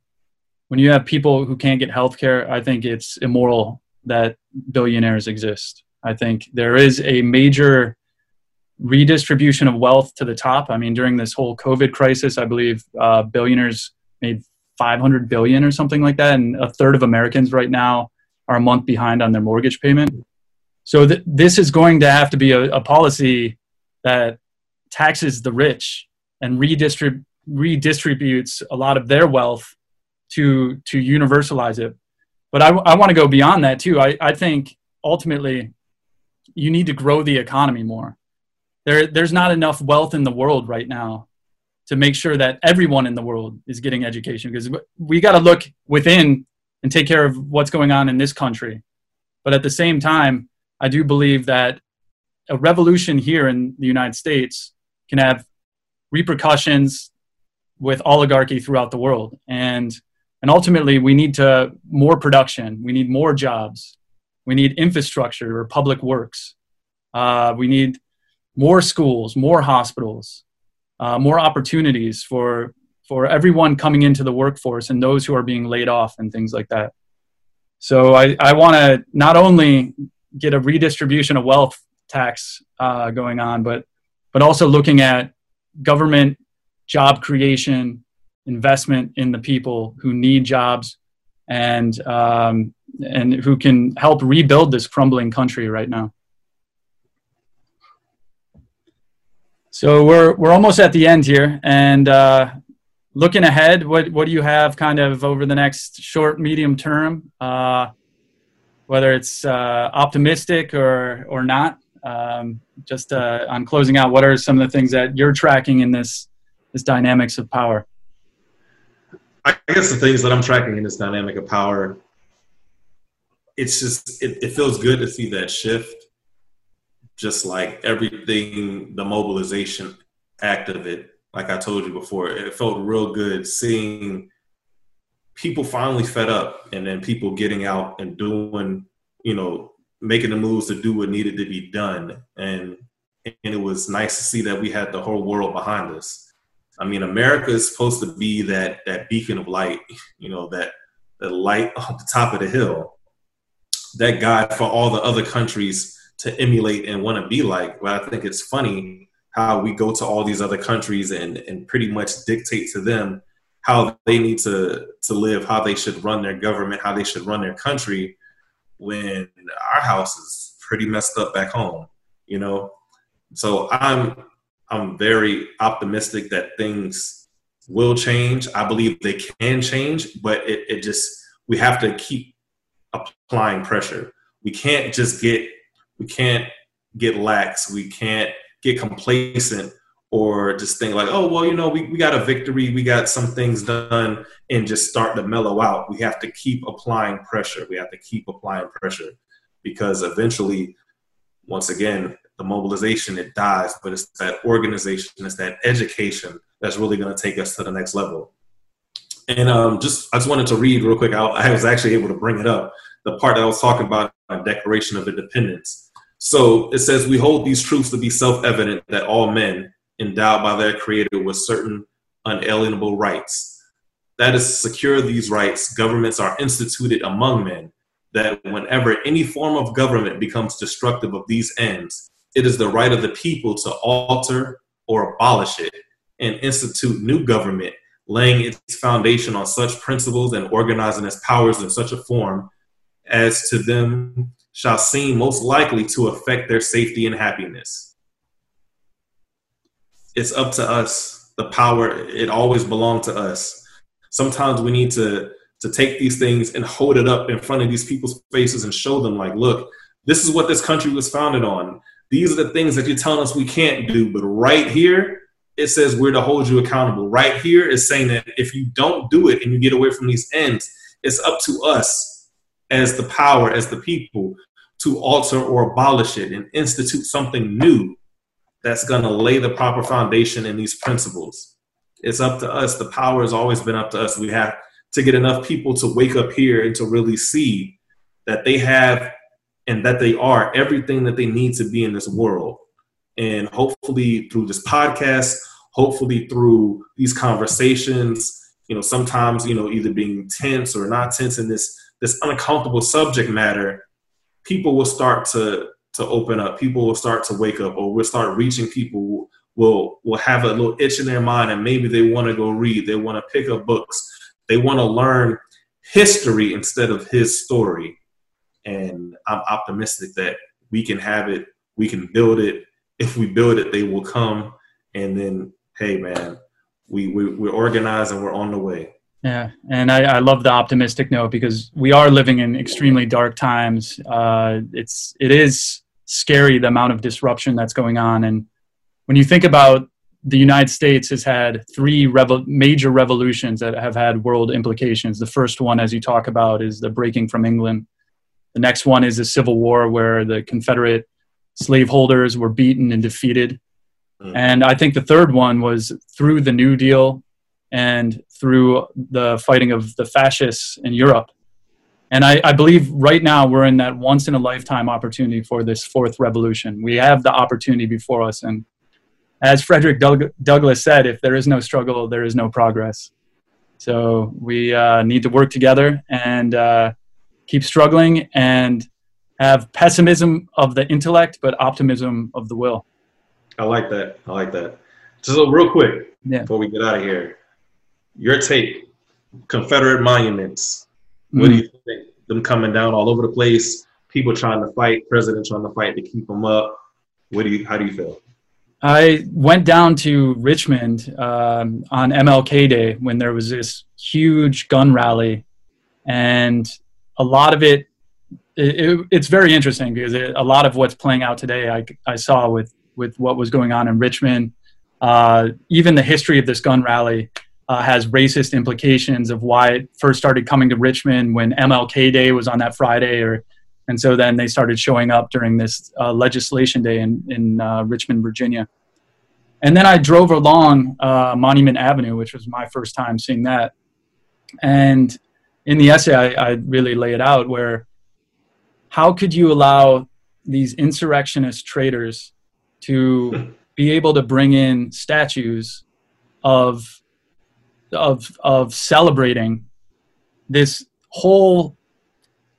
when you have people who can't get health care, I think it's immoral that billionaires exist. I think there is a major redistribution of wealth to the top. I mean, during this whole COVID crisis, I believe uh, billionaires made 500 billion or something like that, and a third of Americans right now are a month behind on their mortgage payment. So th- this is going to have to be a, a policy that taxes the rich and redistrib- redistributes a lot of their wealth to to universalize it. But I, I want to go beyond that too. I, I think ultimately you need to grow the economy more. There, there's not enough wealth in the world right now to make sure that everyone in the world is getting education because we got to look within and take care of what's going on in this country. But at the same time, I do believe that a revolution here in the United States can have repercussions with oligarchy throughout the world. And and ultimately we need to more production. We need more jobs. We need infrastructure or public works. Uh, we need more schools more hospitals uh, more opportunities for for everyone coming into the workforce and those who are being laid off and things like that. So i, I want to not only get a redistribution of wealth tax uh, going on, but but also looking at government job creation, investment in the people who need jobs, and um, and who can help rebuild this crumbling country right now. So we're we're almost at the end here, and uh, looking ahead, what what do you have kind of over the next short, medium term? Uh, whether it's uh, optimistic or or not. Um, just uh, on closing out, what are some of the things that you're tracking in this this dynamics of power? I guess the things that I'm tracking in this dynamic of power, it's just it, it feels good to see that shift. Just like everything, the mobilization act of it like I told you before, it felt real good seeing people finally fed up and then people getting out and doing, you know, making the moves to do what needed to be done. And and it was nice to see that we had the whole world behind us. I mean, America is supposed to be that that beacon of light, you know, that the light <laughs> on the top of the hill, that guide for all the other countries to emulate and want to be like. But I think it's funny how we go to all these other countries and, and pretty much dictate to them how they need to, to live, how they should run their government, how they should run their country when our house is pretty messed up back home, you know? So I'm I'm very optimistic that things will change. I believe they can change, but it, it just we have to keep applying pressure. We can't just get we can't get lax. We can't get complacent or just think like, oh, well, you know, we, we got a victory, we got some things done, and just start to mellow out. We have to keep applying pressure. We have to keep applying pressure because eventually, once again, the mobilization, it dies, but it's that organization, it's that education that's really going to take us to the next level. And um, just, I just wanted to read real quick. I, I was actually able to bring it up. The part that I was talking about, Declaration of Independence so it says, We hold these truths to be self evident that all men, endowed by their Creator with certain unalienable rights, that is, to secure these rights, governments are instituted among men, that whenever any form of government becomes destructive of these ends, it is the right of the people to alter or abolish it and institute new government, laying its foundation on such principles and organizing its powers in such a form as to them shall seem most likely to affect their safety and happiness. It's up to us. The power, it always belonged to us. Sometimes we need to, to take these things and hold it up in front of these people's faces and show them, like, look, this is what this country was founded on. These are the things that you're telling us we can't do. But right here, it says we're to hold you accountable. Right here is saying that if you don't do it and you get away from these ends, it's up to us as the power, as the people, to alter or abolish it and institute something new that's going to lay the proper foundation in these principles. It's up to us. The power has always been up to us. We have to get enough people to wake up here and to really see that they have and that they are everything that they need to be in this world. And hopefully, through this podcast, hopefully, through these conversations, you know, sometimes, you know, either being tense or not tense in this this uncomfortable subject matter, people will start to to open up. People will start to wake up, or we'll start reaching people. Will will have a little itch in their mind, and maybe they want to go read. They want to pick up books. They want to learn history instead of his story. And I'm optimistic that we can have it. We can build it. If we build it, they will come. And then, hey, man, we, we we're organized and we're on the way. Yeah, and I, I, love the optimistic note because we are living in extremely dark times. Uh, it's it is scary the amount of disruption that's going on, and when you think about the United States has had three revo- major revolutions that have had world implications. The first one, as you talk about, is the breaking from England. The next one is the Civil War, where the Confederate slaveholders were beaten and defeated. Mm. And I think the third one was through the New Deal and through the fighting of the fascists in Europe. And I, I, believe right now we're in that once in a lifetime opportunity for this fourth revolution. We have the opportunity before us. And as Frederick Doug- Douglass said, if there is no struggle, there is no progress. So we uh, need to work together and uh, keep struggling and have pessimism of the intellect, but optimism of the will. I like that. I like that. So real quick yeah. before we get out of here, your take, Confederate monuments. What do you Mm. think? Them coming down all over the place, people trying to fight, president trying to fight to keep them up. What do you? How do you feel? I went down to Richmond um, on MLK Day when there was this huge gun rally, and a lot of it, it, it it's very interesting because it, a lot of what's playing out today, I, I saw with with what was going on in Richmond. Uh, even the history of this gun rally uh, has racist implications of why it first started coming to Richmond when MLK Day was on that Friday, or and so then they started showing up during this uh, legislation day in in uh, Richmond, Virginia. And then I drove along uh, Monument Avenue, which was my first time seeing that. And in the essay, I, I really lay it out where how could you allow these insurrectionist traitors to <laughs> be able to bring in statues of of of celebrating this whole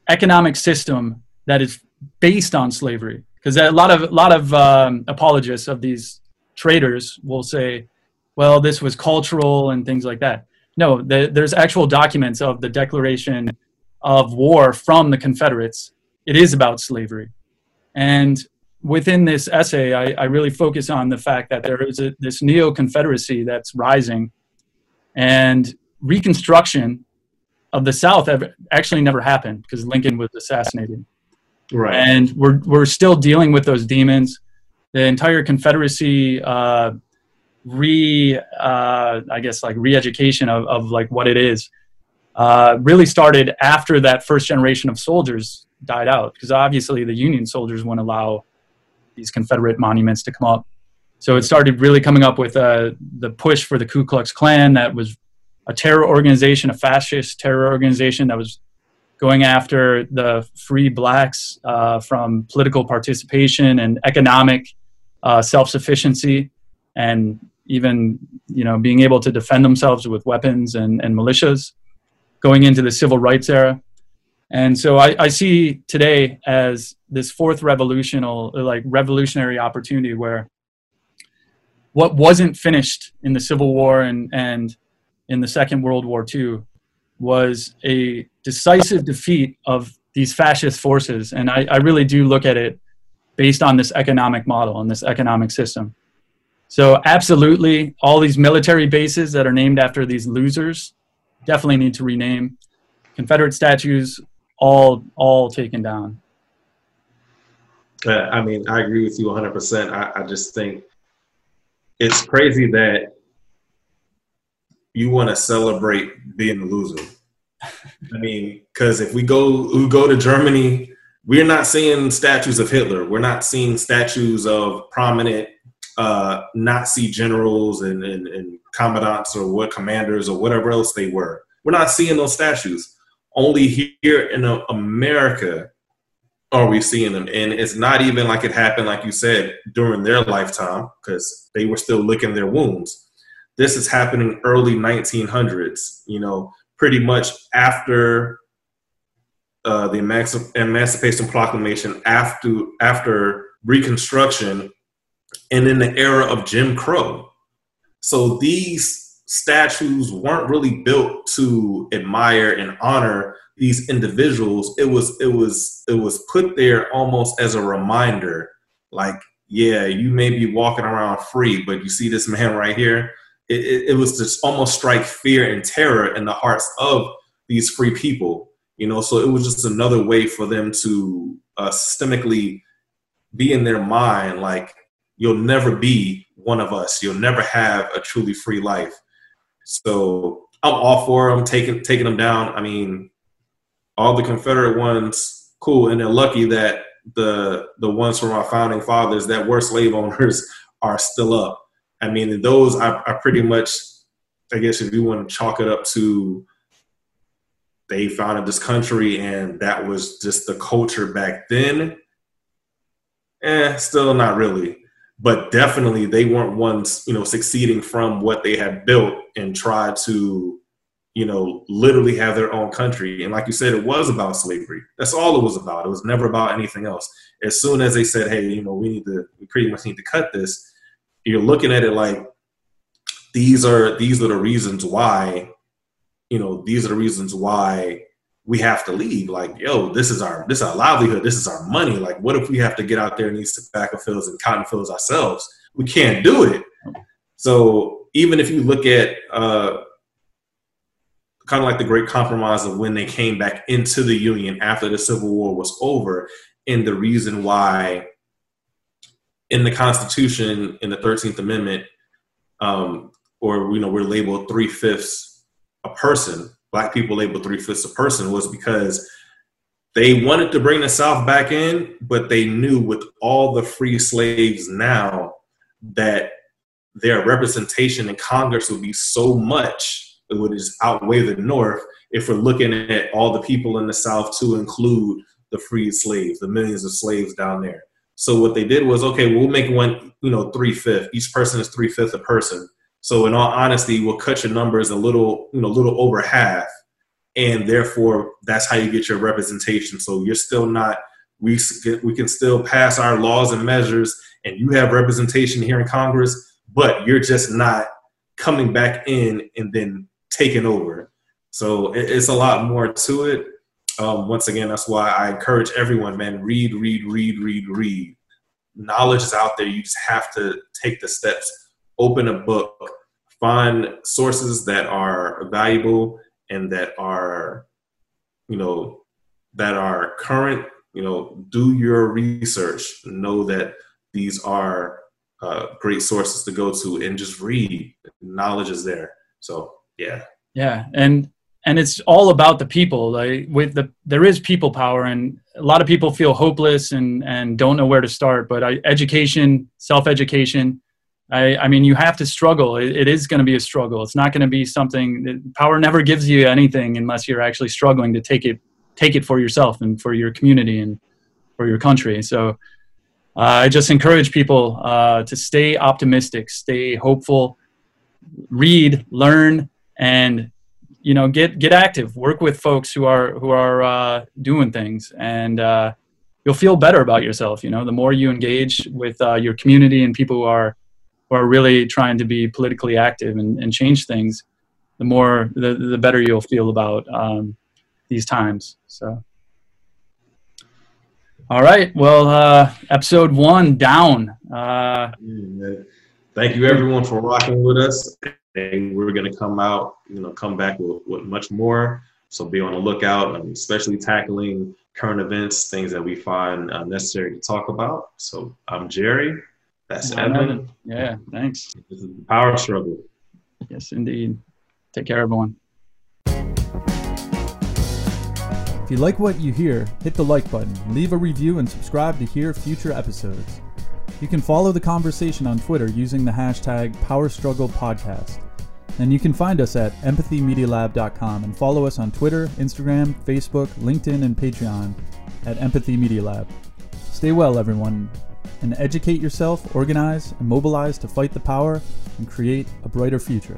economic system that is based on slavery. Because a lot of a lot of um, apologists of these traders will say well this was cultural and things like that. No the, there's actual documents of the declaration of war from the confederates. It is about slavery. And within this essay i, I really focus on the fact that there is a, this neo-confederacy that's rising and reconstruction of the South actually never happened because Lincoln was assassinated. Right. And we're, we're still dealing with those demons. The entire Confederacy uh, re, uh, I guess, like re-education of, of like what it is uh, really started after that first generation of soldiers died out because obviously the Union soldiers wouldn't allow these Confederate monuments to come up. So it started really coming up with uh, the push for the Ku Klux Klan that was a terror organization, a fascist terror organization that was going after the free blacks uh, from political participation and economic uh, self-sufficiency, and even you know being able to defend themselves with weapons and, and militias, going into the civil rights era. And so I, I see today as this fourth revolutional, like revolutionary opportunity where what wasn't finished in the Civil War and, and in the Second World War II was a decisive defeat of these fascist forces. And I, I really do look at it based on this economic model and this economic system. So, absolutely, all these military bases that are named after these losers definitely need to rename. Confederate statues, all all taken down. Uh, I mean, I agree with you 100%. I, I just think it's crazy that you want to celebrate being a loser. I mean, because if we go we go to Germany, we're not seeing statues of Hitler. We're not seeing statues of prominent uh, Nazi generals and, and, and commandants or what commanders or whatever else they were. We're not seeing those statues. Only here in America are we seeing them, and it's not even like it happened, like you said, during their lifetime because they were still licking their wounds. This is happening early 1900s. You know, pretty much after uh, the Emanci- Emancipation Proclamation, after after Reconstruction, and in the era of Jim Crow. So these statues weren't really built to admire and honor these individuals. It was it was it was put there almost as a reminder, like, yeah, you may be walking around free, but you see this man right here. It, it, it was just almost strike fear and terror in the hearts of these free people. You know, so it was just another way for them to uh, systemically be in their mind, like you'll never be one of us. You'll never have a truly free life. So I'm all for them taking taking them down. I mean, all the Confederate ones, cool, and they're lucky that the the ones from our founding fathers that were slave owners <laughs> are still up. I mean, those are pretty much, I guess, if you want to chalk it up to they founded this country and that was just the culture back then. Eh, still not really but definitely they weren't ones you know succeeding from what they had built and tried to you know, literally have their own country. And like you said, it was about slavery. That's all it was about. It was never about anything else. As soon as they said, hey, you know, we need to, we pretty much need to cut this, you're looking at it like these are these are the reasons why, you know, these are the reasons why we have to leave. Like, yo, this is our this is our livelihood. This is our money. Like, what if we have to get out there in these tobacco fields and cotton fields ourselves? We can't do it. So even if you look at uh, kind of like the great compromise of when they came back into the union after the Civil War was over, and the reason why in the Constitution, in the Thirteenth Amendment, um, or you know, we're labeled three fifths a person. Black people labeled three fifths a person was because they wanted to bring the South back in, but they knew with all the free slaves now that their representation in Congress would be so much would just outweigh the North if we're looking at all the people in the South to include the freed slaves, the millions of slaves down there. So what they did was, okay, we'll make one, you know, three fifth. Each person is three fifth a person. So in all honesty, we'll cut your numbers a little, you know, a little over half, and therefore that's how you get your representation. So you're still not. We we can still pass our laws and measures, and you have representation here in Congress, but you're just not coming back in and then taken over. So it, it's a lot more to it. Um, once again, that's why I encourage everyone, man, read, read, read, read, read. Knowledge is out there. You just have to take the steps. Open a book, find sources that are valuable and that are, you know, that are current. You know, do your research. Know that these are uh, great sources to go to, and just read. Knowledge is there. So yeah. Yeah and and it's all about the people like with the there is people power and a lot of people feel hopeless and and don't know where to start but I, education self-education I, I mean you have to struggle. It, it is going to be a struggle. It's not going to be something that, power never gives you anything unless you're actually struggling to take it take it for yourself and for your community and for your country. So uh, i just encourage people uh, to stay optimistic stay hopeful read learn and you know get get active work with folks who are who are uh, doing things. And uh, you'll feel better about yourself you know the more you engage with uh, your community and people who are who are really trying to be politically active and, and change things the more the, the better you'll feel about um, these times. So. All right. Well uh, episode one down. Uh, thank you everyone for rocking with us and we're going to come out, you know, come back with, with much more. So be on the lookout, um, especially tackling current events, things that we find uh, necessary to talk about. So I'm Jerry. That's Evan. Evan. Yeah, thanks. This is the power struggle. Yes, indeed. Take care, everyone. If you like what you hear, hit the like button, leave a review, and subscribe to hear future episodes. You can follow the conversation on Twitter using the hashtag PowerStrugglePodcast. And you can find us at empathymedialab.com and follow us on Twitter, Instagram, Facebook, LinkedIn, and Patreon at Empathy Media Lab. Stay well, everyone, and educate yourself, organize, and mobilize to fight the power and create a brighter future.